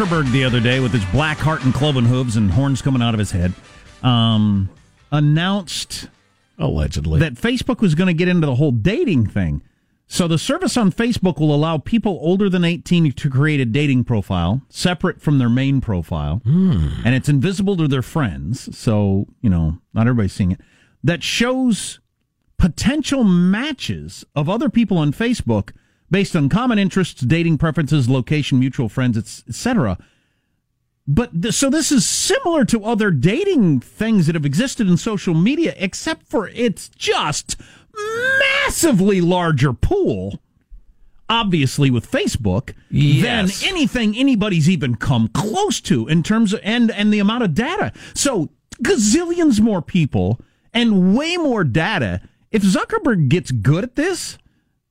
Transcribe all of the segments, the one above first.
Zuckerberg the other day, with his black heart and cloven hooves and horns coming out of his head, um, announced allegedly that Facebook was going to get into the whole dating thing. So, the service on Facebook will allow people older than 18 to create a dating profile separate from their main profile, and it's invisible to their friends. So, you know, not everybody's seeing it. That shows potential matches of other people on Facebook based on common interests, dating preferences, location, mutual friends, etc. But th- so this is similar to other dating things that have existed in social media, except for it's just massively larger pool. Obviously, with Facebook, Yes. than anything anybody's even come close to in terms of and and the amount of data. So gazillions more people and way more data. If Zuckerberg gets good at this,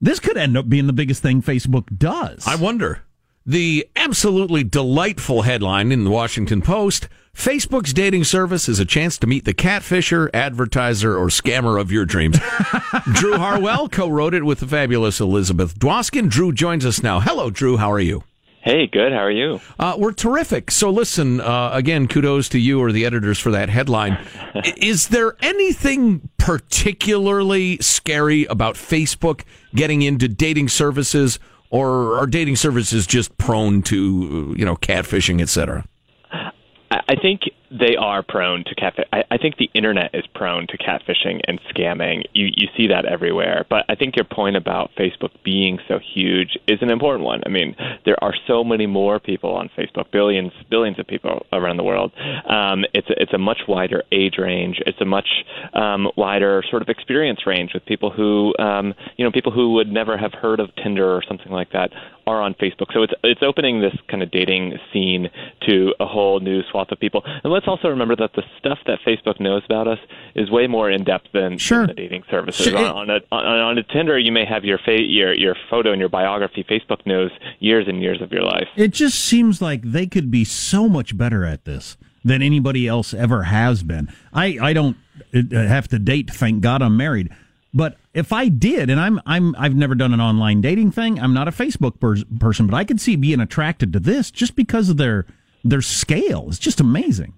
this could end up being the biggest thing Facebook does. I wonder. The absolutely delightful headline in the Washington Post Facebook's dating service is a chance to meet the catfisher, advertiser, or scammer of your dreams. Drew Harwell co wrote it with the fabulous Elizabeth Dwoskin. Drew joins us now. Hello, Drew. How are you? Hey, good. How are you? Uh, we're terrific. So, listen, uh, again, kudos to you or the editors for that headline. Is there anything particularly scary about Facebook getting into dating services, or are dating services just prone to, you know, catfishing, et cetera? I I think they are prone to catfish. I, I think the internet is prone to catfishing and scamming. You you see that everywhere. But I think your point about Facebook being so huge is an important one. I mean, there are so many more people on Facebook, billions billions of people around the world. Um, it's a, it's a much wider age range. It's a much um, wider sort of experience range with people who um, you know people who would never have heard of Tinder or something like that are on Facebook. So it's it's opening this kind of dating scene to a whole new swath of people. And let's also remember that the stuff that Facebook knows about us is way more in depth than, sure. than the dating services. Sure. On, on, a on, on a Tinder, you may have your fa- your your photo and your biography. Facebook knows years and years of your life. It just seems like they could be so much better at this than anybody else ever has been. I I don't uh, have to date. Thank God I'm married. But if I did, and I'm I'm I've never done an online dating thing. I'm not a Facebook pers- person, but I could see being attracted to this just because of their their scale. It's just amazing.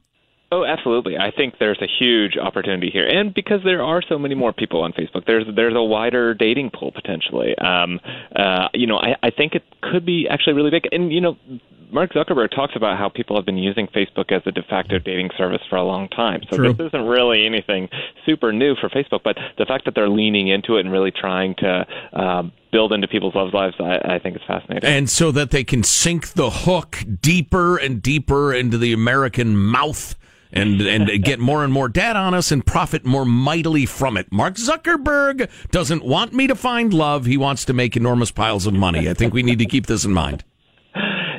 Oh, absolutely. I think there's a huge opportunity here, and because there are so many more people on Facebook, there's there's a wider dating pool potentially. Um, uh, you know, I, I think it could be actually really big, and you know, Mark Zuckerberg talks about how people have been using Facebook as a de facto dating service for a long time. So True. this isn't really anything super new for Facebook, but the fact that they're leaning into it and really trying to um, build into people's love lives, I, I think is fascinating. And so that they can sink the hook deeper and deeper into the American mouth and and get more and more data on us and profit more mightily from it. Mark Zuckerberg doesn't want me to find love. He wants to make enormous piles of money. I think we need to keep this in mind.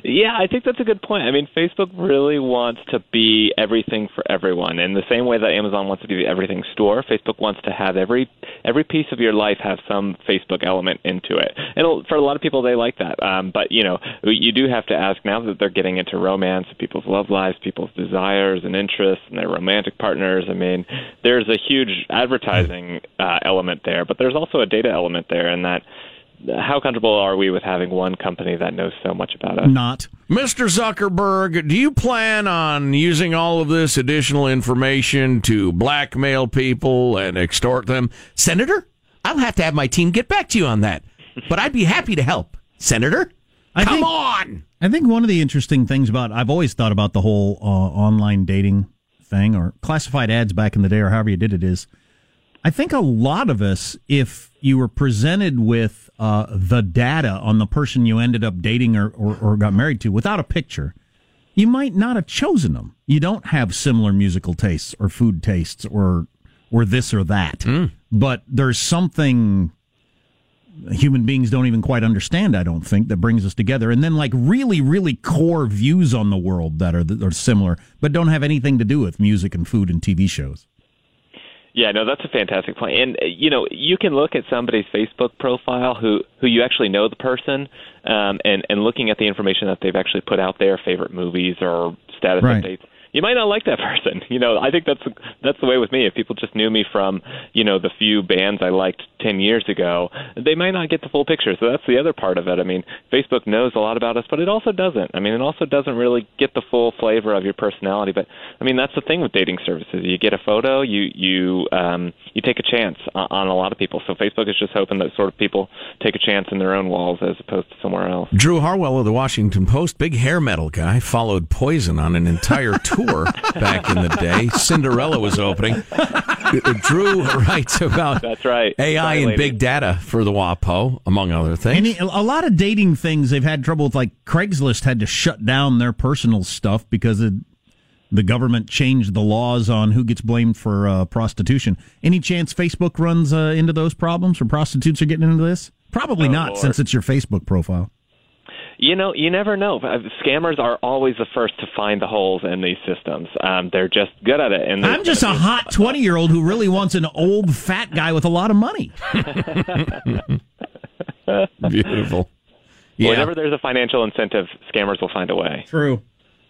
Yeah, I think that's a good point. I mean, Facebook really wants to be everything for everyone. In the same way that Amazon wants to be the everything store, Facebook wants to have every every piece of your life have some Facebook element into it. And for a lot of people, they like that. Um, but you know, you do have to ask now that they're getting into romance, people's love lives, people's desires and interests, and their romantic partners. I mean, there's a huge advertising uh, element there, but there's also a data element there, and that how comfortable are we with having one company that knows so much about us? Not. Mr. Zuckerberg, do you plan on using all of this additional information to blackmail people and extort them? Senator, I'll have to have my team get back to you on that. But I'd be happy to help. Senator, I come think- on. I think one of the interesting things about I've always thought about the whole uh, online dating thing or classified ads back in the day or however you did it is I think a lot of us if you were presented with uh, the data on the person you ended up dating or, or, or got married to without a picture you might not have chosen them you don't have similar musical tastes or food tastes or or this or that. But there's something human beings don't even quite understand i don't think that brings us together. And then like really really core views on the world that are that are similar but don't have anything to do with music and food and tv shows Yeah, no, that's a fantastic point. And uh, you know, you can look at somebody's Facebook profile who who you actually know the person, um, and and looking at the information that they've actually put out there, favorite movies or status Right. updates. You might not like that person. You know, I think that's that's the way with me. If people just knew me from, you know, the few bands I liked ten years ago, they might not get the full picture. So that's the other part of it. I mean, Facebook knows a lot about us, but it also doesn't. I mean, it also doesn't really get the full flavor of your personality. But I mean, that's the thing with dating services. You get a photo, you you um, you take a chance on, on a lot of people. So Facebook is just hoping that sort of people take a chance in their own walls as opposed to somewhere else. Drew Harwell of the Washington Post, big hair metal guy, followed Poison on an entire tour back in the day. Cinderella was opening. Drew writes about That's right. AI Sorry, and lady. big data for the WAPO, among other things. Any, a lot of dating things they've had trouble with, like Craigslist had to shut down their personal stuff because it, the government changed the laws on who gets blamed for uh, prostitution. Any chance Facebook runs uh, into those problems or prostitutes are getting into this? Probably Oh, not, Lord. since it's your Facebook profile. You know, you never know. Uh, Scammers are always the first to find the holes in these systems. Um, they're just good at it. And I'm just a hot 20 year old who really wants an old fat guy with a lot of money. Beautiful. Yeah. Whenever there's a financial incentive, scammers will find a way. True.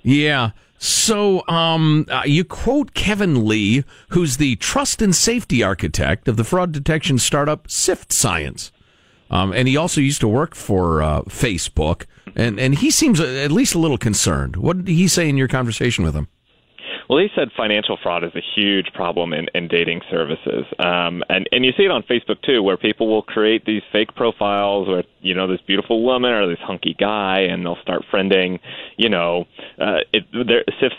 Yeah. So, um, uh, you quote Kevin Lee, who's the trust and safety architect of the fraud detection startup Sift Science. Um, and he also used to work for uh, Facebook. And, and he seems at least a little concerned. What did he say in your conversation with him? Well, he said financial fraud is a huge problem in, in dating services, um, and and you see it on Facebook too, where people will create these fake profiles with you know this beautiful woman or this hunky guy, and they'll start friending. You know, uh,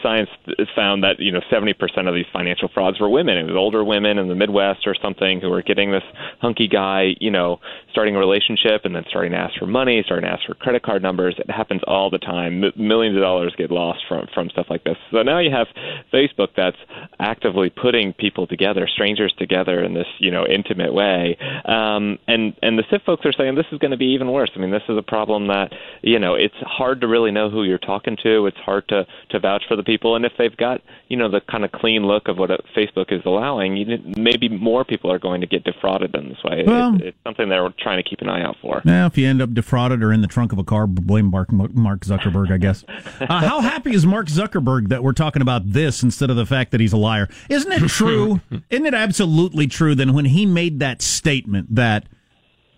Science found that you know 70% of these financial frauds were women. It was older women in the Midwest or something who were getting this hunky guy, you know, starting a relationship and then starting to ask for money, starting to ask for credit card numbers. It happens all the time. M- millions of dollars get lost from from stuff like this. So now you have Facebook that's actively putting people together, strangers together in this you know intimate way. Um, and and the Sift folks are saying this is going to be even worse. I mean, this is a problem that you know it's hard to really know who you're talking to. It's hard to to vouch for the people, and if they've got you know the kind of clean look of what Facebook is allowing, you, maybe more people are going to get defrauded in this way. Well, it's, it's something that we're trying to keep an eye out for. Now, if you end up defrauded or in the trunk of a car, blame Mark, Mark Zuckerberg, I guess. Uh, how happy is Mark Zuckerberg that we're talking about this instead of the fact that he's a liar? Isn't it true? Isn't it absolutely true that when he made that statement that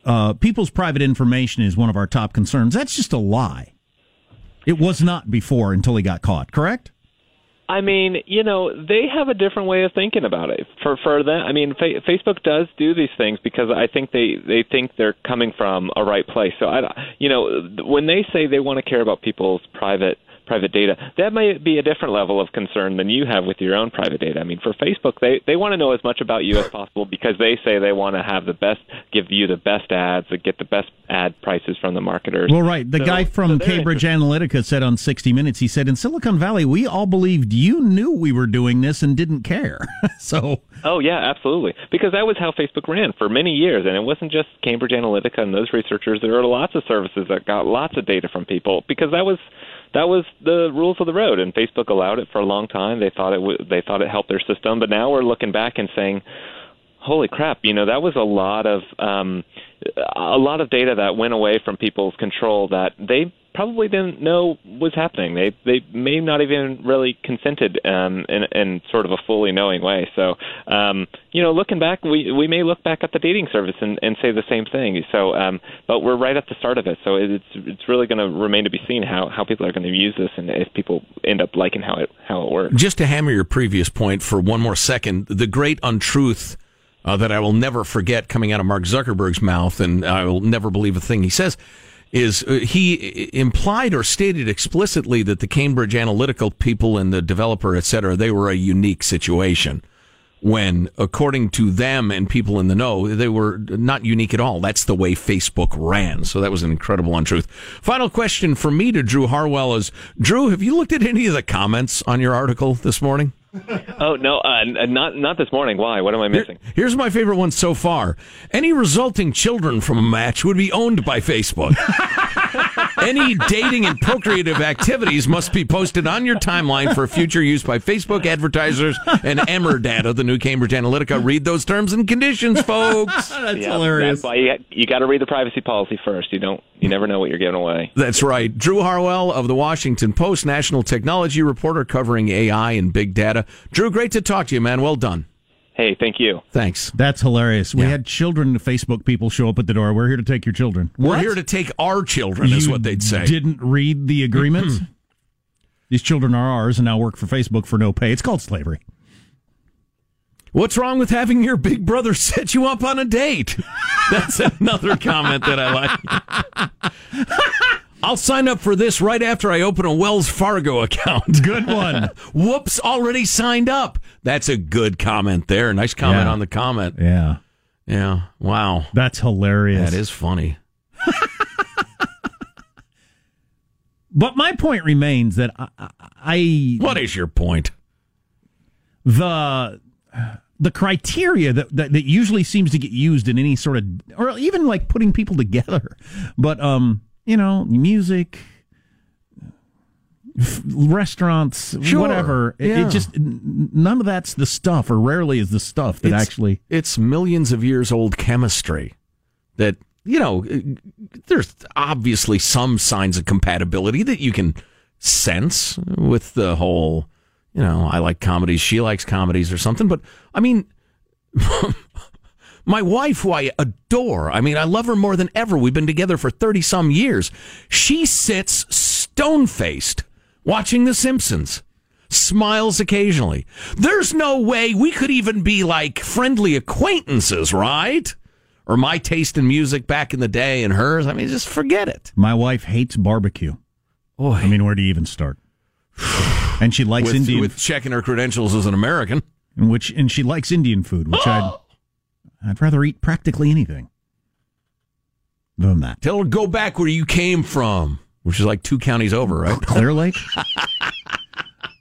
uh, people's private information is one of our top concerns, that's just a lie. It was not before until he got caught, correct? I mean, you know, they have a different way of thinking about it. For for them, I mean, fa- Facebook does do these things because I think they they think they're coming from a right place. So I, you know, when they say they want to care about people's private private data. That might be a different level of concern than you have with your own private data. I mean, for Facebook, they they want to know as much about you as possible because they say they want to have the best, give you the best ads, and get the best ad prices from the marketers. Well, right. The so, guy from so Cambridge Analytica said on 60 Minutes, he said, in Silicon Valley, we all believed you knew we were doing this and didn't care. so. Oh yeah, absolutely. Because that was how Facebook ran for many years, and it wasn't just Cambridge Analytica and those researchers. There were lots of services that got lots of data from people because that was that was the rules of the road, and Facebook allowed it for a long time. They thought it w- they thought it helped their system, but now we're looking back and saying, "Holy crap!" You know, that was a lot of um, a lot of data that went away from people's control that they probably didn't know was happening. They they may not even really consented um, in in sort of a fully knowing way. So um, you know, looking back, we we may look back at the dating service and, and say the same thing. So, um, but we're right at the start of it. So it's it's really going to remain to be seen how how people are going to use this and if people end up liking how it how it works. Just to hammer your previous point for one more second, the great untruth. Uh, that I will never forget coming out of Mark Zuckerberg's mouth, and I will never believe a thing he says is uh, he implied or stated explicitly that the Cambridge Analytica people and the developer, et cetera, they were a unique situation. When, according to them and people in the know, they were not unique at all. That's the way Facebook ran. So that was an incredible untruth. Final question for me to Drew Harwell is Drew, have you looked at any of the comments on your article this morning? oh no, uh, not not this morning. Why? What am I missing? Here, here's my favorite one so far. Any resulting children from a match would be owned by Facebook. Any dating and procreative activities must be posted on your timeline for future use by Facebook advertisers and Emerdata, the new Cambridge Analytica. Read those terms and conditions, folks. that's yeah, hilarious. That's why you, you got to read the privacy policy first. You don't. You never know what you're giving away. That's right. Drew Harwell of the Washington Post, national technology reporter covering AI and big data. Drew, great to talk to you, man. Well done. Hey, thank you. Thanks. That's hilarious. We had children, Facebook people show up at the door. We're here to take your children. We're what? here to take our children, you is what they'd say. Didn't read the agreement? Mm-hmm. These children are ours and now work for Facebook for no pay. It's called slavery. What's wrong with having your big brother set you up on a date? That's another comment that I like. I'll sign up for this right after I open a Wells Fargo account. Good one. Whoops, already signed up. That's a good comment there. Nice comment yeah. on the comment. Yeah. Yeah. Wow. That's hilarious. That is funny. but my point remains that I, I What is your point? The the criteria that, that, that usually seems to get used in any sort of or even like putting people together. But um you know, music, restaurants, sure. whatever. It, yeah. it, just none of that's the stuff, or rarely is the stuff that it's, actually. It's millions of years old chemistry that you know. Uh, there's obviously some signs of compatibility that you can sense with the whole. You know, I like comedies, she likes comedies, or something. But I mean. My wife, who I adore, I mean, I love her more than ever. We've been together for 30 some years. She sits stone faced watching The Simpsons. smiles occasionally. There's no way we could even be like friendly acquaintances, right? Or my taste in music back in the day and hers. I mean, just forget it. My wife hates barbecue. Boy. I mean, where do you even start? And she likes with, Indian, with checking her credentials as an American. which and she likes Indian food, which I'd oh! I'd rather eat practically anything than that. Tell her go back where you came from, which is like two counties over, right? Clear Lake.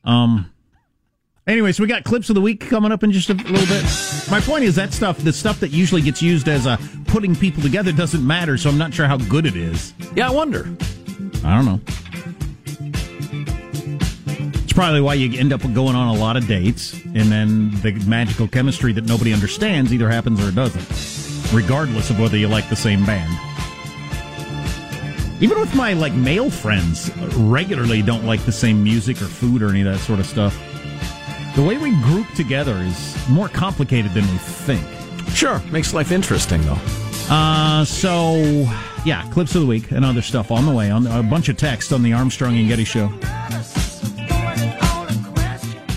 um. Anyways, we got clips of the week coming up in just a little bit. My point is that stuff, the stuff that usually gets used as a putting people together, doesn't matter. So I'm not sure how good it is. Yeah, I wonder. I don't know. Probably why you end up going on a lot of dates, and then the magical chemistry that nobody understands either happens or it doesn't, regardless of whether you like the same band. Even with my like male friends, regularly don't like the same music or food or any of that sort of stuff. The way we group together is more complicated than we think. Sure, makes life interesting though. Uh, so yeah, clips of the week and other stuff on the way. On a bunch of text on the Armstrong and Getty show.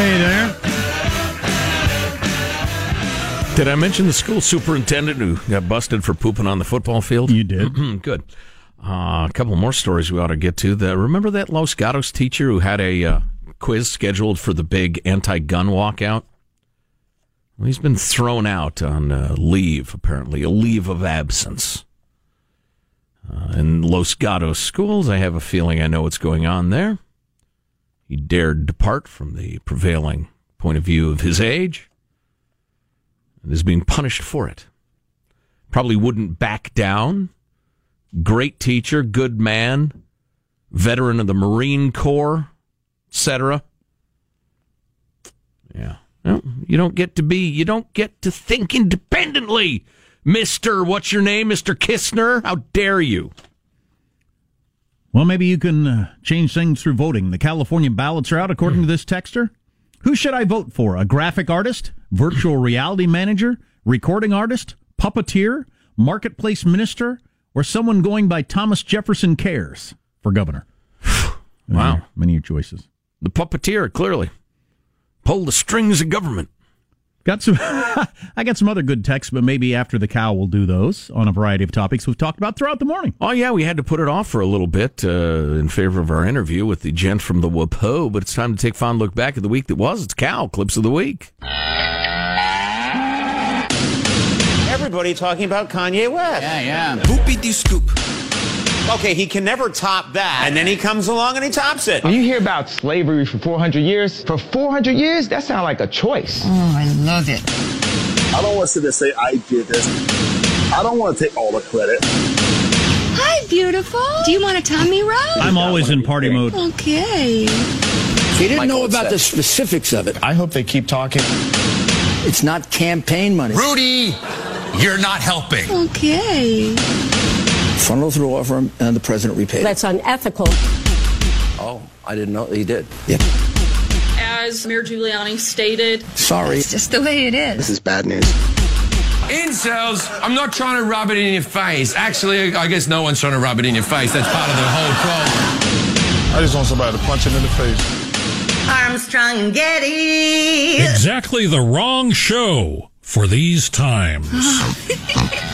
Hey there. Did I mention the school superintendent who got busted for pooping on the football field? You did. Good. Uh, a couple more stories we ought to get to. The, remember that Los Gatos teacher who had a uh, quiz scheduled for the big anti-gun walkout? Well, he's been thrown out on uh, leave, apparently, a leave of absence. Uh, in Los Gatos schools, I have a feeling I know what's going on there. He dared depart from the prevailing point of view of his age and is being punished for it. Probably wouldn't back down. Great teacher, good man, veteran of the Marine Corps, etc. Yeah. Well, you don't get to be, you don't get to think independently, Mr. What's your name, Mr. Kistner? How dare you? Well, maybe you can uh, change things through voting. The California ballots are out, according to this texter. Who should I vote for? A graphic artist, virtual reality manager, recording artist, puppeteer, marketplace minister, or someone going by Thomas Jefferson Cares for governor? Wow. Many your choices. The puppeteer, clearly. Pull the strings of government. Got some. I got some other good texts, but maybe after the cow we'll do those on a variety of topics we've talked about throughout the morning. Oh yeah, we had to put it off for a little bit uh, in favor of our interview with the gent from the Wapo, but it's time to take a fond look back at the week that was. It's cow clips of the week. Everybody talking about Kanye West. Yeah, yeah. Boopy doo scoop. Okay, he can never top that. And then he comes along and he tops it. When you hear about slavery for 400 years, for 400 years, that sounds like a choice. Oh, I love it. I don't want to sit there say I did this. I don't want to take all the credit. Hi, beautiful. Do you want a tummy rub? I'm always in party mode. Okay. He didn't know about the specifics of it. I hope they keep talking. It's not campaign money. Rudy, you're not helping. Okay. Funnel through offer him, and the president repaid. That's unethical. Oh, I didn't know he did. Yeah. As Mayor Giuliani stated, Sorry. It's just the way it is. This is bad news. Incels, I'm not trying to rub it in your face. Actually, I guess no one's trying to rub it in your face. That's part of the whole problem. I just want somebody to punch him in the face. Armstrong and Getty. Exactly the wrong show for these times.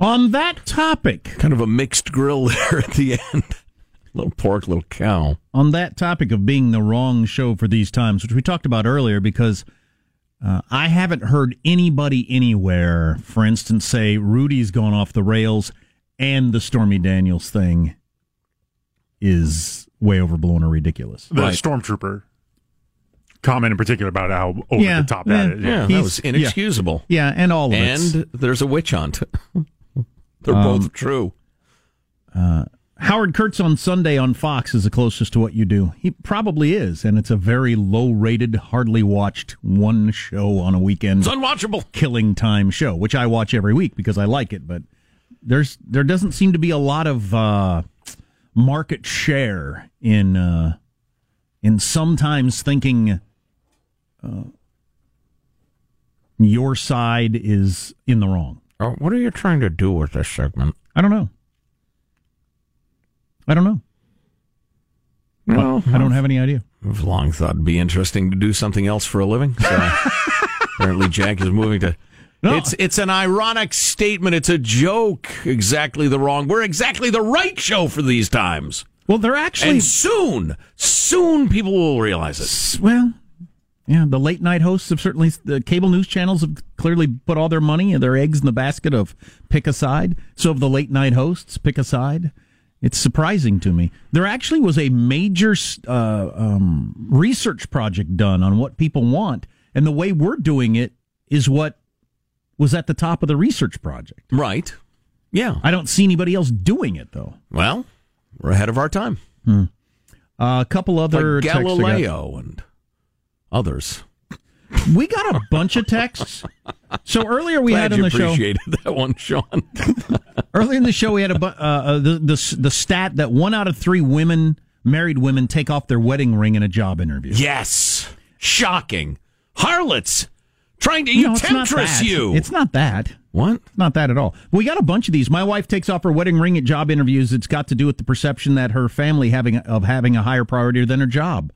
On that topic, Kind of a mixed grill there at the end. little pork, little cow. on that topic of being the wrong show for these times, which we talked about earlier, because uh, I haven't heard anybody anywhere, for instance, say Rudy's gone off the rails and the Stormy Daniels thing is way overblown or ridiculous. The stormtrooper comment in particular about how over Yeah, the top yeah, that is. Yeah, that He's- was inexcusable. Yeah, and all of it's- And there's a witch hunt. They're Um, both true. Uh, Howard Kurtz on Sunday on Fox is the closest to what you do. He probably is, and it's a very low rated, hardly watched one show on a weekend. It's unwatchable. Killing time show, which I watch every week because I like it, but there's there doesn't seem to be a lot of uh, market share in uh, in sometimes thinking uh, your side is in the wrong. Oh, what are you trying to do with this segment? I don't know. I don't know. No, I don't have any idea. I've long thought it'd be interesting to do something else for a living. So apparently, Jack is moving to. No. It's it's an ironic statement. It's a joke. Exactly the wrong. We're exactly the right show for these times. Well, they're actually And soon, soon people will realize it. well, yeah. The late night hosts have certainly the cable news channels have clearly put all their money and their eggs in the basket of pick a side. So have the late night hosts pick a side. It's surprising to me. There actually was a major uh, um, research project done on what people want, and the way we're doing it is what was at the top of the research project. Right. Yeah. I don't see anybody else doing it though. Well, we're ahead of our time. Uh, a couple other like texts I got. Galileo and others. We got a bunch of texts. So earlier we Glad had on you the show. appreciated that one, Sean. Earlier in the show, we had a bu- uh, uh, the, the the stat that one out of three women, married women, take off their wedding ring in a job interview. yes. Shocking. Harlots trying to No, it's temptress you. It's not that. what? Not that at all. We got a bunch of these. My wife takes off her wedding ring at job interviews. It's got to do with the perception that her family having of having a higher priority than her job,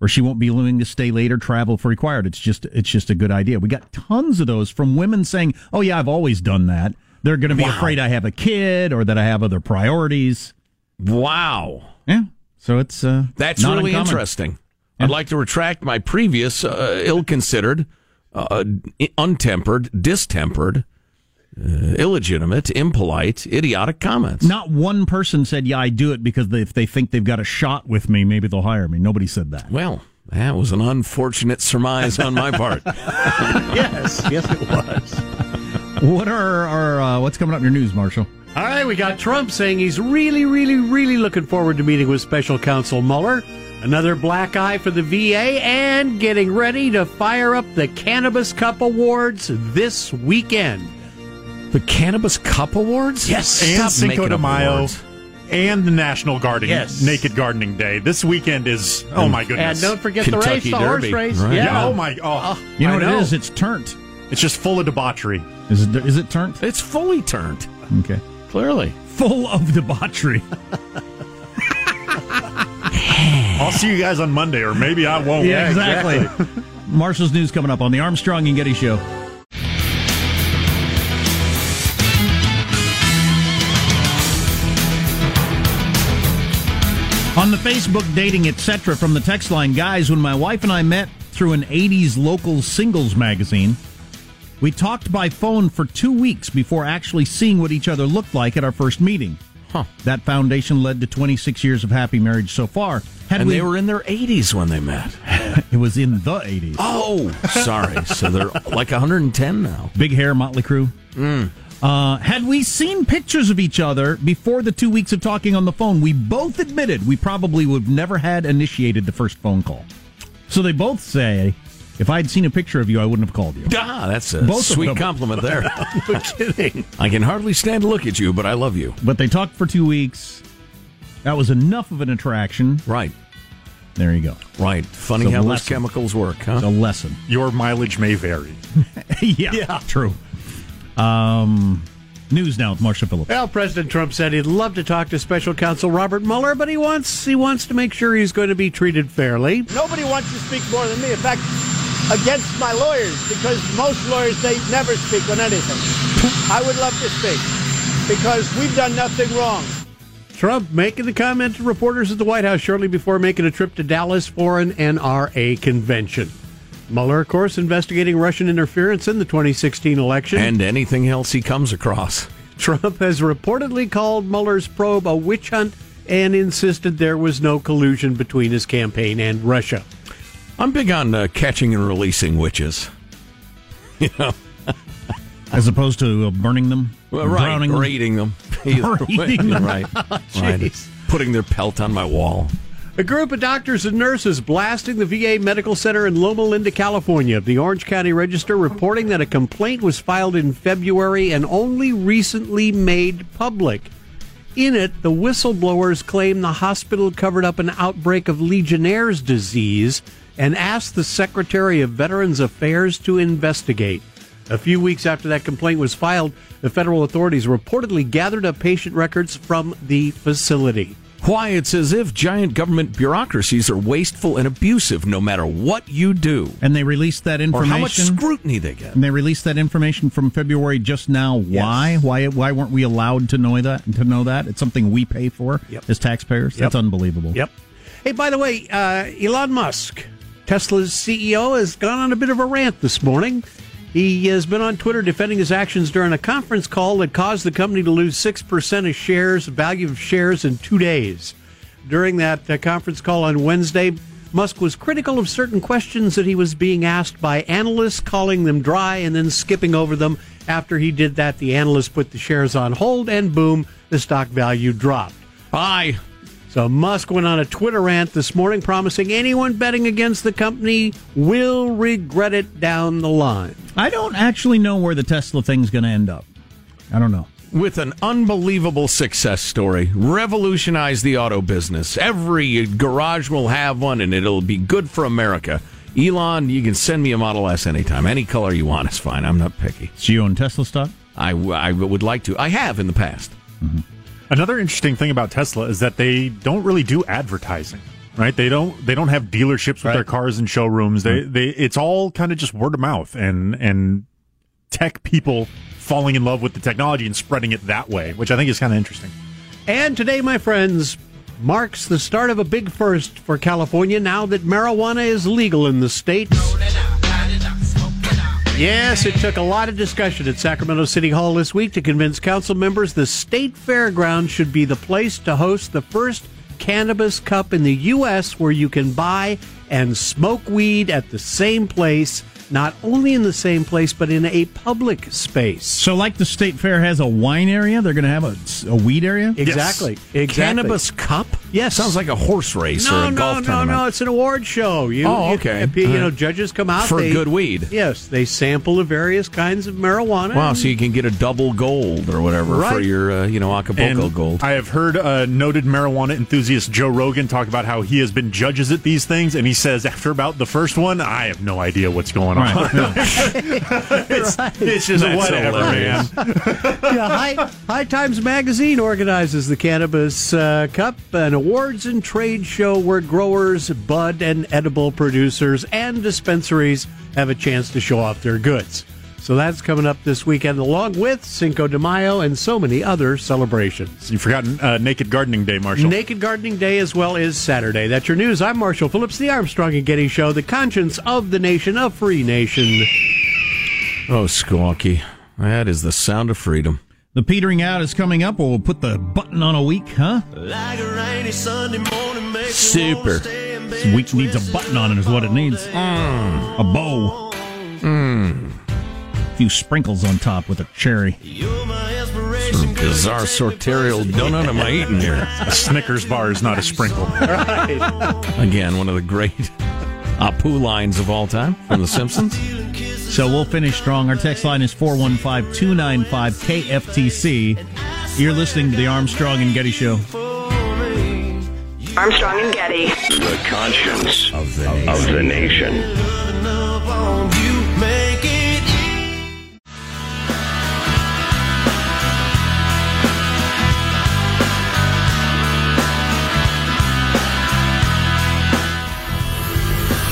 or she won't be willing to stay late or travel if required. It's just it's just a good idea. We got tons of those from women saying, "Oh yeah, I've always done that." They're going to be Wow. afraid I have a kid or that I have other priorities. Wow. Yeah. So it's uh, That's really uncommon. interesting. I'd like to retract my previous uh, ill-considered, uh, untempered, distempered, uh, illegitimate, impolite, idiotic comments. Not one person said, "Yeah, I do it because they, if they think they've got a shot with me, maybe they'll hire me." Nobody said that. Well, that was an unfortunate surmise on my part. yes, yes, it was. What are our uh, what's coming up in your news, Marshall? All right, we got Trump saying he's really, really, really looking forward to meeting with Special Counsel Mueller. Another black eye for the VA and getting ready to fire up the Cannabis Cup Awards this weekend. The Cannabis Cup Awards? Yes. and Stop Cinco de Mayo awards. and the National Gardening Yes. Naked Gardening Day. This weekend is oh my goodness. And don't forget the race, Kentucky the horse Derby, race. right. Yeah. Oh yeah, oh my oh, You know I what it is? It's turnt. It's just full of debauchery. Is it? Is it turnt? It's fully turned, Okay. clearly. Full of debauchery. I'll see you guys on Monday, or maybe I won't. Yeah, exactly. Marshall's news coming up on the Armstrong and Getty Show. On the Facebook dating etc. from the text line, guys, when my wife and I met through an 80s local singles magazine, we talked by phone for two weeks before actually seeing what each other looked like at our first meeting. Huh. That foundation led to 26 years of happy marriage so far. Had And we, they were in their 80s when they met. it was in the 80s. Oh, sorry. so they're like 110 now. Big hair, Motley Crue. Mm. Uh, had we seen pictures of each other before the two weeks of talking on the phone, we both admitted we probably would have never had initiated the first phone call. So they both say, if I had seen a picture of you, I wouldn't have called you. Ah, that's a Both of sweet them. compliment there. No kidding. I can hardly stand to look at you, but I love you. But they talked for two weeks. That was enough of an attraction. Right, There you go. right. Funny It's a how those lesson. chemicals work, It's a lesson. Your mileage may vary. yeah, true. Um, news now with Marshall Phillips. Well, President Trump said he'd love to talk to Special Counsel Robert Mueller, but he wants he wants to make sure he's going to be treated fairly. Nobody wants to speak more than me. In fact, against my lawyers, because most lawyers, they never speak on anything. I would love to speak because we've done nothing wrong. Trump making the comment to reporters at the White House shortly before making a trip to Dallas for an NRA convention. Mueller, of course, investigating Russian interference in the 2016 election. And anything else he comes across. Trump has reportedly called Mueller's probe a witch hunt and insisted there was no collusion between his campaign and Russia. I'm big on uh, catching and releasing witches. You know, As opposed to uh, burning them, Well, right, drowning them. raiding them. Either way, Raiding them. right. right. Putting their pelt on my wall. A group of doctors and nurses blasting the VA Medical Center in Loma Linda, California. The Orange County Register reporting that a complaint was filed in February and only recently made public. In it, the whistleblowers claim the hospital covered up an outbreak of Legionnaire's disease and asked the Secretary of Veterans Affairs to investigate. A few weeks after that complaint was filed, the federal authorities reportedly gathered up patient records from the facility. Why, it's as if giant government bureaucracies are wasteful and abusive no matter what you do. And they released that information. Or how much scrutiny they get. And they released that information from February just now. Why? Why? Why weren't we allowed to know that? To know that it's something we pay for Yep. as taxpayers. Yep. That's unbelievable. Yep. Hey, by the way, uh, Elon Musk, Tesla's CEO, has gone on a bit of a rant this morning. He has been on Twitter defending his actions during a conference call that caused the company to lose 6% of shares, value of shares, in two days. During that uh, conference call on Wednesday, Musk was critical of certain questions that he was being asked by analysts, calling them dry and then skipping over them. After he did that, the analysts put the shares on hold, and boom, the stock value dropped. Bye. So Musk went on a Twitter rant this morning promising anyone betting against the company will regret it down the line. I don't actually know where the Tesla thing's going to end up. I don't know. With an unbelievable success story, revolutionize the auto business. Every garage will have one, and it'll be good for America. Elon, you can send me a Model S anytime. Any color you want is fine. I'm not picky. So you own Tesla stock? I, I would like to. I have in the past. Mm-hmm. Another interesting thing about Tesla is that they don't really do advertising. Right? They don't they don't have dealerships with their cars and showrooms. They they it's all kind of just word of mouth and and tech people falling in love with the technology and spreading it that way, which I think is kind of interesting. And today, my friends, marks the start of a big first for California now that marijuana is legal in the state. Yes, it took a lot of discussion at Sacramento City Hall this week to convince council members the state fairground should be the place to host the first cannabis cup in the U.S. where you can buy and smoke weed at the same place, not only in the same place, but in a public space. So, like the state fair has a wine area, they're going to have a, a weed area. Exactly. Exactly. Cannabis Cup? Yes. Sounds like a horse race no, or a no, golf no, tournament. no. It's an award show. You, Oh, you- okay. You, All know, judges come out For they- good weed. Yes, they sample the various kinds of marijuana. Wow, so you can get a double gold or whatever for your, uh, you know, Acapulco And gold. I have heard uh, noted marijuana enthusiast Joe Rogan talk about how he has been judges at these things, and he says after about the first one, I have no idea what's going on. it's, it's just That's whatever, hilarious. man. yeah, High, High Times Magazine organizes the Cannabis uh, Cup, an awards and trade show where growers, bud, and edible producers and dispensaries have a chance to show off their goods. So that's coming up this weekend, along with Cinco de Mayo and so many other celebrations. You've forgotten uh, Naked Gardening Day, Marshall. Naked Gardening Day as well is Saturday. That's your news. I'm Marshall Phillips, the Armstrong and Getty Show, the conscience of the nation, a free nation. Oh, squawky. That is the sound of freedom. The petering out is coming up. We'll put the button on a week, huh? Super. This week needs a button on it, is what it needs. A bow. A few sprinkles on top with a cherry. Some bizarre sorterial donut am I eating here? A Snickers bar is not a sprinkle. Again, one of the great Apu lines of all time from The Simpsons. So we'll finish strong. Our text line is 415 295 KFTC. You're listening to the Armstrong and Getty Show. Armstrong and Getty. The conscience of the, of the nation.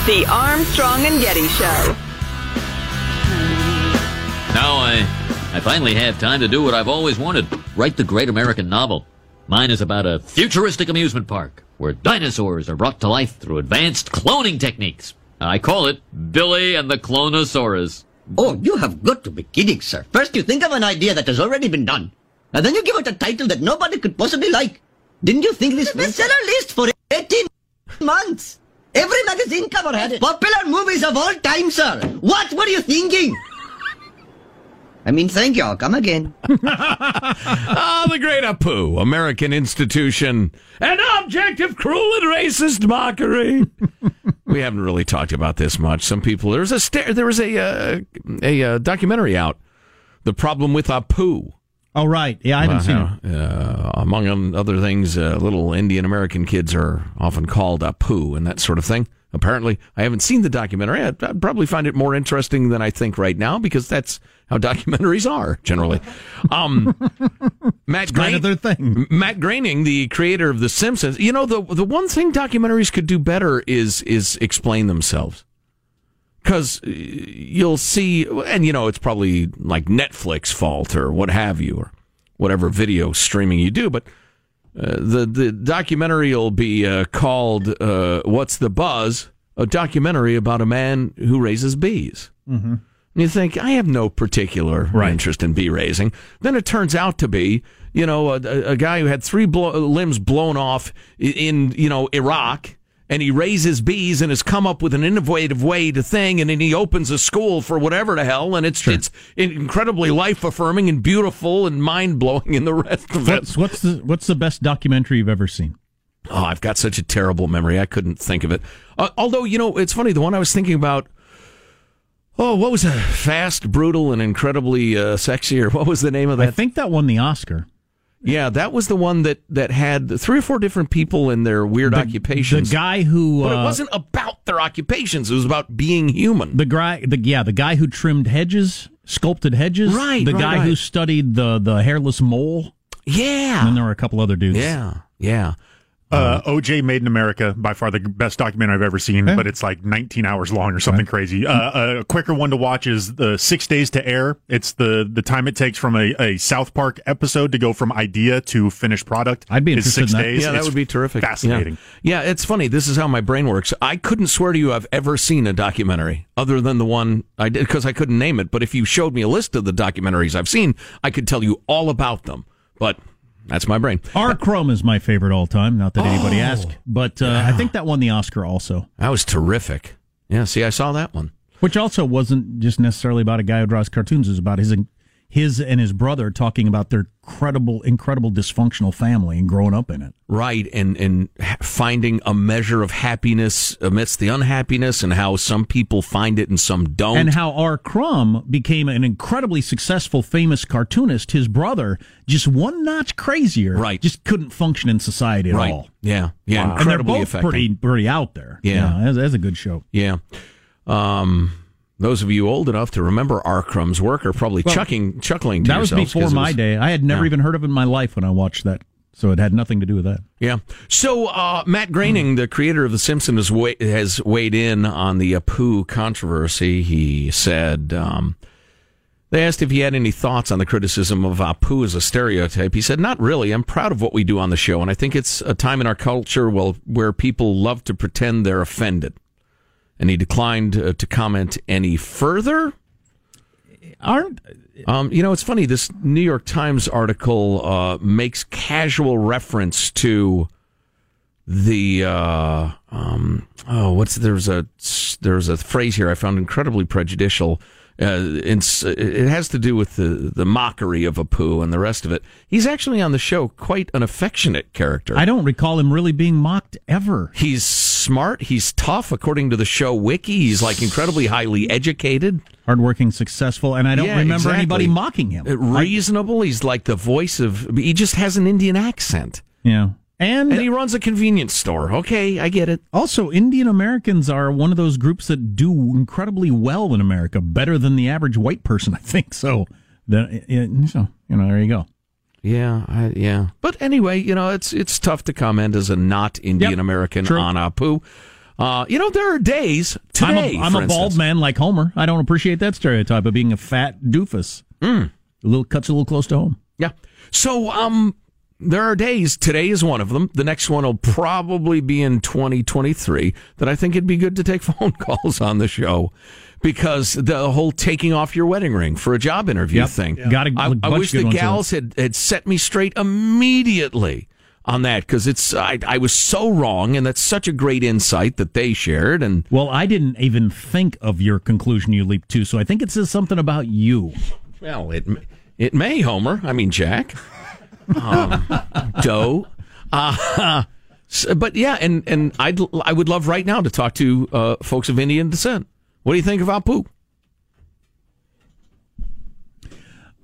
The Armstrong and Getty Show. Now I, I finally have time to do what I've always wanted write the great American novel. Mine is about a futuristic amusement park where dinosaurs are brought to life through advanced cloning techniques. I call it Billy and the Clonosaurus. Oh, you have got to be kidding, sir. First you think of an idea that has already been done, and then you give it a title that nobody could possibly like. Didn't you think this bestseller list for 18 months? Every magazine cover had it. Popular movies of all time, sir. What were you thinking? I mean, thank y'all. Come again. Ah, the great Apu, American institution, an object of cruel and racist mockery. we haven't really talked about this much. Some people there's a sta- there was a uh, a uh, documentary out, the problem with Apu. Oh right, yeah, I haven't seen Uh, it. uh, among other things, uh, little Indian American kids are often called Apu and that sort of thing. Apparently, I haven't seen the documentary. I'd, I'd probably find it more interesting than I think right now because that's how documentaries are generally. Um, Matt kind of. Matt Groening, the creator of The Simpsons, you know the the one thing documentaries could do better is is explain themselves. Because you'll see, and you know it's probably like Netflix fault or what have you, or whatever video streaming you do, but. Uh, the the documentary will be uh, called uh, "What's the Buzz?" A documentary about a man who raises bees. Mm-hmm. And you think, I have no particular interest in bee raising. Then it turns out to be, you know, a, a- guy who had three blow, limbs blown off in, you know, Iraq, and he raises bees and has come up with an innovative way to thing, and then he opens a school for whatever the hell, and it's it's incredibly life affirming and beautiful and mind blowing, and the rest of it. What's what's the what's the best documentary you've ever seen? Oh, I've got such a terrible memory. I couldn't think of it. Uh, although, you know, it's funny. The one I was thinking about. Oh, what was that? Fast, brutal, and incredibly uh, sexy, or what was the name of that? I think that won the Oscar. Yeah, that was the one that, that had three or four different people in their weird The- occupations. the guy who, but it uh, wasn't about their occupations. It was about being human. The guy, the yeah, the guy who trimmed hedges, sculpted hedges. Right, The right, guy right. who studied the the hairless mole. Yeah. And then there were a couple other dudes. Yeah, yeah. Uh, OJ Made in America, by far the best documentary I've ever seen, Eh? but it's like 19 hours long or something crazy. Uh, a quicker one to watch is the Six Days to Air. It's the the time it takes from a, a South Park episode to go from idea to finished product. I'd be is interested six in that. days. Yeah, that It's would be terrific. Fascinating. Yeah. yeah, it's funny. This is how my brain works. I couldn't swear to you I've ever seen a documentary other than the one I did because I couldn't name it. But if you showed me a list of the documentaries I've seen, I could tell you all about them. But that's my brain. R. Crumb is my favorite all time. Not that anybody Oh, asked, but uh, I think that won the Oscar also. That was terrific. Yeah, see, I saw that one. Which also wasn't just necessarily about a guy who draws cartoons. It was about his his and his brother talking about their credible, incredible dysfunctional family and growing up in it. Right, and and finding a measure of happiness amidst the unhappiness, and how some people find it and some don't. And how R. Crumb became an incredibly successful, famous cartoonist. His brother, just one notch crazier, Right. just couldn't function in society at right, all. yeah, yeah, and they're both pretty, pretty out there. Yeah. that's, that's a good show. Yeah. Um, those of you old enough to remember. Crumb's work are probably Well, chucking, chuckling to That was before it my was- day. I had never Yeah. even heard of it in my life when I watched that, so it had nothing to do with that. Yeah. So uh, Matt Groening, the creator of The Simpsons, has, weigh, has weighed in on the Apu controversy. He said um, they asked if he had any thoughts on the criticism of Apu as a stereotype. He said, "Not really. I'm proud of what we do on the show, and I think it's a time in our culture well, where people love to pretend they're offended." And he declined uh, to comment any further. Aren't Um, you know, it's funny. This New York Times article uh, makes casual reference to the uh, um, oh, what's there's a there's a phrase here I found incredibly prejudicial. Uh, it has to do with the the mockery of Apu and the rest of it. He's actually on the show quite an affectionate character. I don't recall him really being mocked ever. He's smart. He's tough, according to the show wiki. He's like incredibly highly educated. Hardworking, successful, and I don't Yeah, remember exactly. anybody mocking him. Uh, Reasonable. He's like the voice of. He just has an Indian accent, Yeah. And, and he runs a convenience store. Okay, I get it. also, Indian Americans are one of those groups that do incredibly well in America, better than the average white person, I think. So, the, so you know, there you go. Yeah, I, yeah. But anyway, you know, it's it's tough to comment as a not Indian American true. on Apu. Uh, you know, there are days today. I'm a, I'm for a bald man like Homer. I don't appreciate that stereotype of being a fat doofus. Mm. A little cuts a little close to home. Yeah. So, um, there are days. Today is one of them. The next one will probably be in 2023. That I think it'd be good to take phone calls on the show because the whole taking off your wedding ring for a job interview Yep. thing. Yeah. Got a I, I wish the gals had, had set me straight immediately on that because it's I, I was so wrong and that's such a great insight that they shared and Well, I didn't even think of your conclusion you leaped to, so I think it says something about you. Well, it it may, Homer. I mean, Jack. Um, Doe. Uh, s- but yeah, and and I'd I would love right now to talk to uh, folks of Indian descent. What do you think of Apu?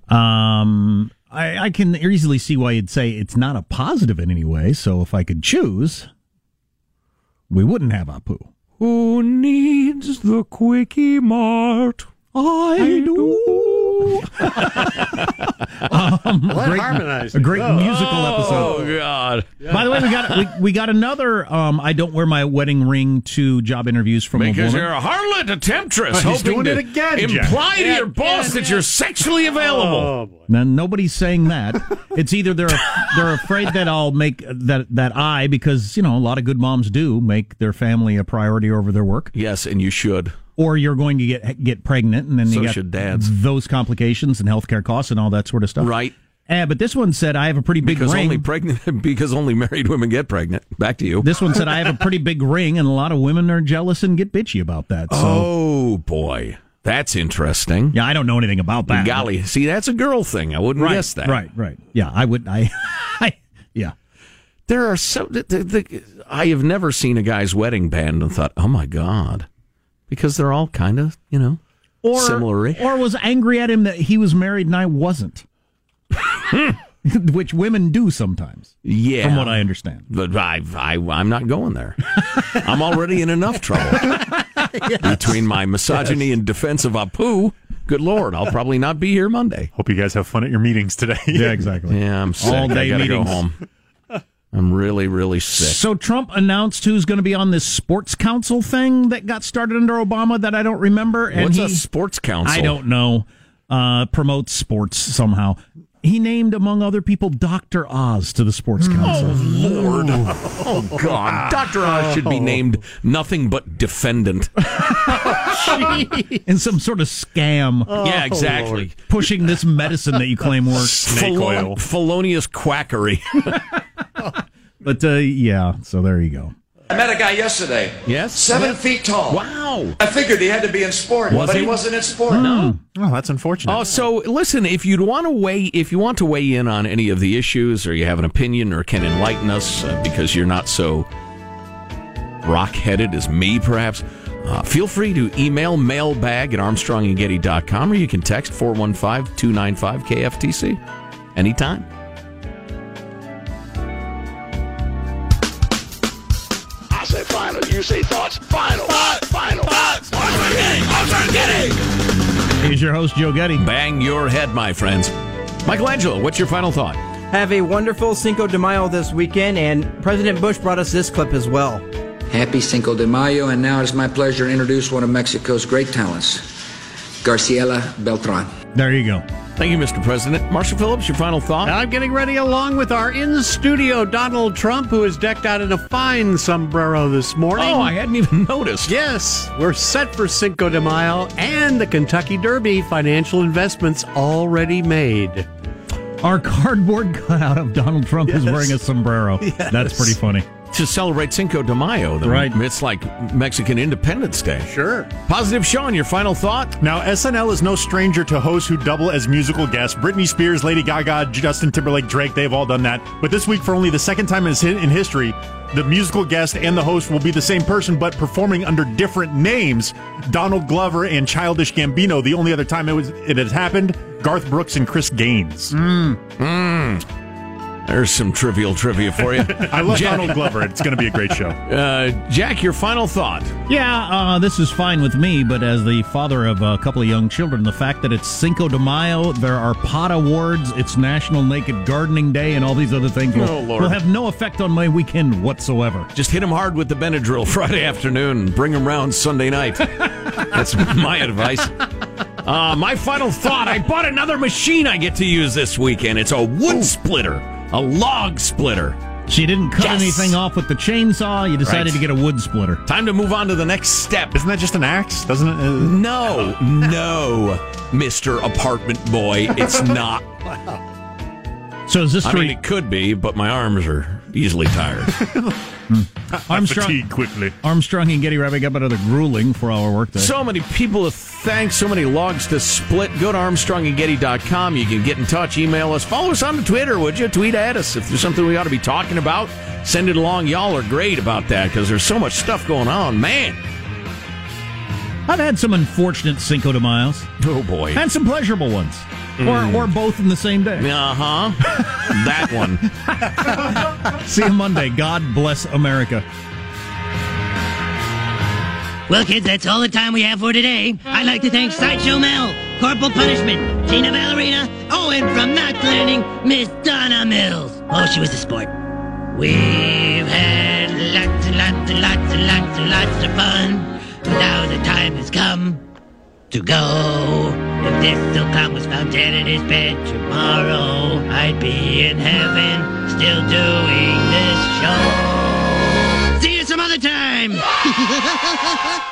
Um, I, I can easily see why you'd say it's not a positive in any way. So if I could choose, we wouldn't have Apu. Who needs the quickie mart? I do. um, Let great, harmonize a great. Oh. musical episode. Oh God! By the way, we got we, we got another. Um, I don't wear my wedding ring to job interviews from Because a you're a harlot, a temptress, Oh, he's hoping doing to it again, Jack. imply to your boss yeah, that you're sexually available. Oh, boy. Now, nobody's saying that. It's either they're they're afraid that I'll make that that I because you know a lot of good moms do make their family a priority over their work, Yes, and you should. Or you're going to get get pregnant and then So you got should dads. those complications and healthcare costs and all that sort of stuff. Right. Eh, but this one said I have a pretty big Because ring. only pregnant because only married women get pregnant. Back to you. this one said I have a pretty big ring, and a lot of women are jealous and get bitchy about that. So oh boy, that's interesting. yeah, I don't know anything about that. Golly, see, that's a girl thing. I wouldn't right, guess that. Right, right. Yeah, I would. I, I yeah. There are so. The, the, I have never seen a guy's wedding band and thought, "Oh my god," because they're all kind of, you know, Or similar. or was angry at him that he was married and I wasn't. Which women do sometimes, Yeah, from what I understand. But I, I, I'm not going there. I'm already in enough trouble between my misogyny and defense of Apu. Good lord, I'll probably not be here Monday. Hope you guys have fun at your meetings today. Yeah, exactly. Yeah, I'm sick. All day I gotta meetings. go home. I'm really, really sick. So Trump announced who's going to be on this sports council thing that got started under Obama that I don't remember. And What's he, a sports council? I don't know. Uh, promotes sports somehow. He named, among other people, Dr. Oz to the sports council. Oh, Lord. Oh, God. Dr. Oz should be named nothing but defendant. in some sort of scam. yeah, exactly. Pushing this medicine that you claim works. Snake Felon- oil. felonious quackery. But uh, yeah, so there you go. I met a guy yesterday. Yes? Seven feet tall. Wow. I figured he had to be in sport, Was but he? he? wasn't in sport. No. Oh, that's unfortunate. Oh, so listen, if you'd want to weigh, if you want to weigh in on any of the issues, or you have an opinion, or can enlighten us uh, because you're not so rock-headed as me, perhaps, uh, feel free to email mailbag at armstrongandgetty.com, or you can text 415-295-KFTC anytime. You say thoughts. Final, final, thoughts. Armstrong Getty, Armstrong Getty. Here's your host, Joe Getty. Bang your head, my friends. Michelangelo, what's your final thought? Have a wonderful Cinco de Mayo this weekend, and President Bush brought us this clip as well. Happy Cinco de Mayo, and now it's my pleasure to introduce one of Mexico's great talents, Graciela Beltran. There you go. Thank you, Mr. President. Marshall Phillips, your final thought? I'm getting ready along with our in studio Donald Trump, who is decked out in a fine sombrero this morning. Oh, I hadn't even noticed. Yes, we're set for Cinco de Mayo and the Kentucky Derby. Financial investments already made. Our cardboard cutout of Donald Trump is wearing a sombrero. Yes. That's pretty funny. To celebrate Cinco de Mayo, the- Right. It's like Mexican Independence Day. Sure. Positive Sean, your final thought? Now, SNL is no stranger to hosts who double as musical guests. Britney Spears, Lady Gaga, Justin Timberlake, Drake, they've all done that. But this week, for only the second time in, in history, the musical guest and the host will be the same person, but performing under different names. Donald Glover and Childish Gambino. The only other time it was it has happened, Garth Brooks and Chris Gaines. Mm. There's some trivial trivia for you. I love Jack, Donald Glover. It's going to be a great show. uh, Jack, your final thought? Yeah, uh, this is fine with me, but as the father of a couple of young children, the fact that it's Cinco de Mayo, there are pot awards, it's National Naked Gardening Day, and all these other things will, Oh, Lord. will have no effect on my weekend whatsoever. Just hit him hard with the Benadryl Friday afternoon bring him round Sunday night. That's my advice. Uh, my final thought I bought another machine I get to use this weekend. It's a wood splitter, a log splitter. She didn't cut Yes. anything off with the chainsaw. You decided Right. to get a wood splitter. Time to move on to the next step. Isn't that just an axe? Doesn't it? Uh, No, no, Mr. Apartment Boy. It's not. So is this I to mean, re- it could be, but my arms are easily tired. Armstrong, Fatigue quickly. Armstrong and Getty wrapping up another grueling four-hour workday. so many people to thank, So many logs to split. Go to ArmstrongandGetty.com. You can get in touch, email us, follow us on Twitter, would you? Tweet at us if there's something we ought to be talking about. Send it along. Y'all are great about that because there's so much stuff going on. Man. I've had some unfortunate Cinco de Mayos. Oh, boy. And some pleasurable ones. Mm. Or, or both in the same day. Uh huh. that one. See you Monday. God bless America. Well, kids, that's all the time we have for today. I'd like to thank Sideshow Mel, Corporal Punishment, Tina Ballerina, oh, and from Knots Landing, Miss Donna Mills. Oh, she was a sport. We've had lots and lots and lots and lots and lots of fun. Now the time has come to go. If this silkcom was found dead in his bed tomorrow, I'd be in heaven still doing this show. See you some other time.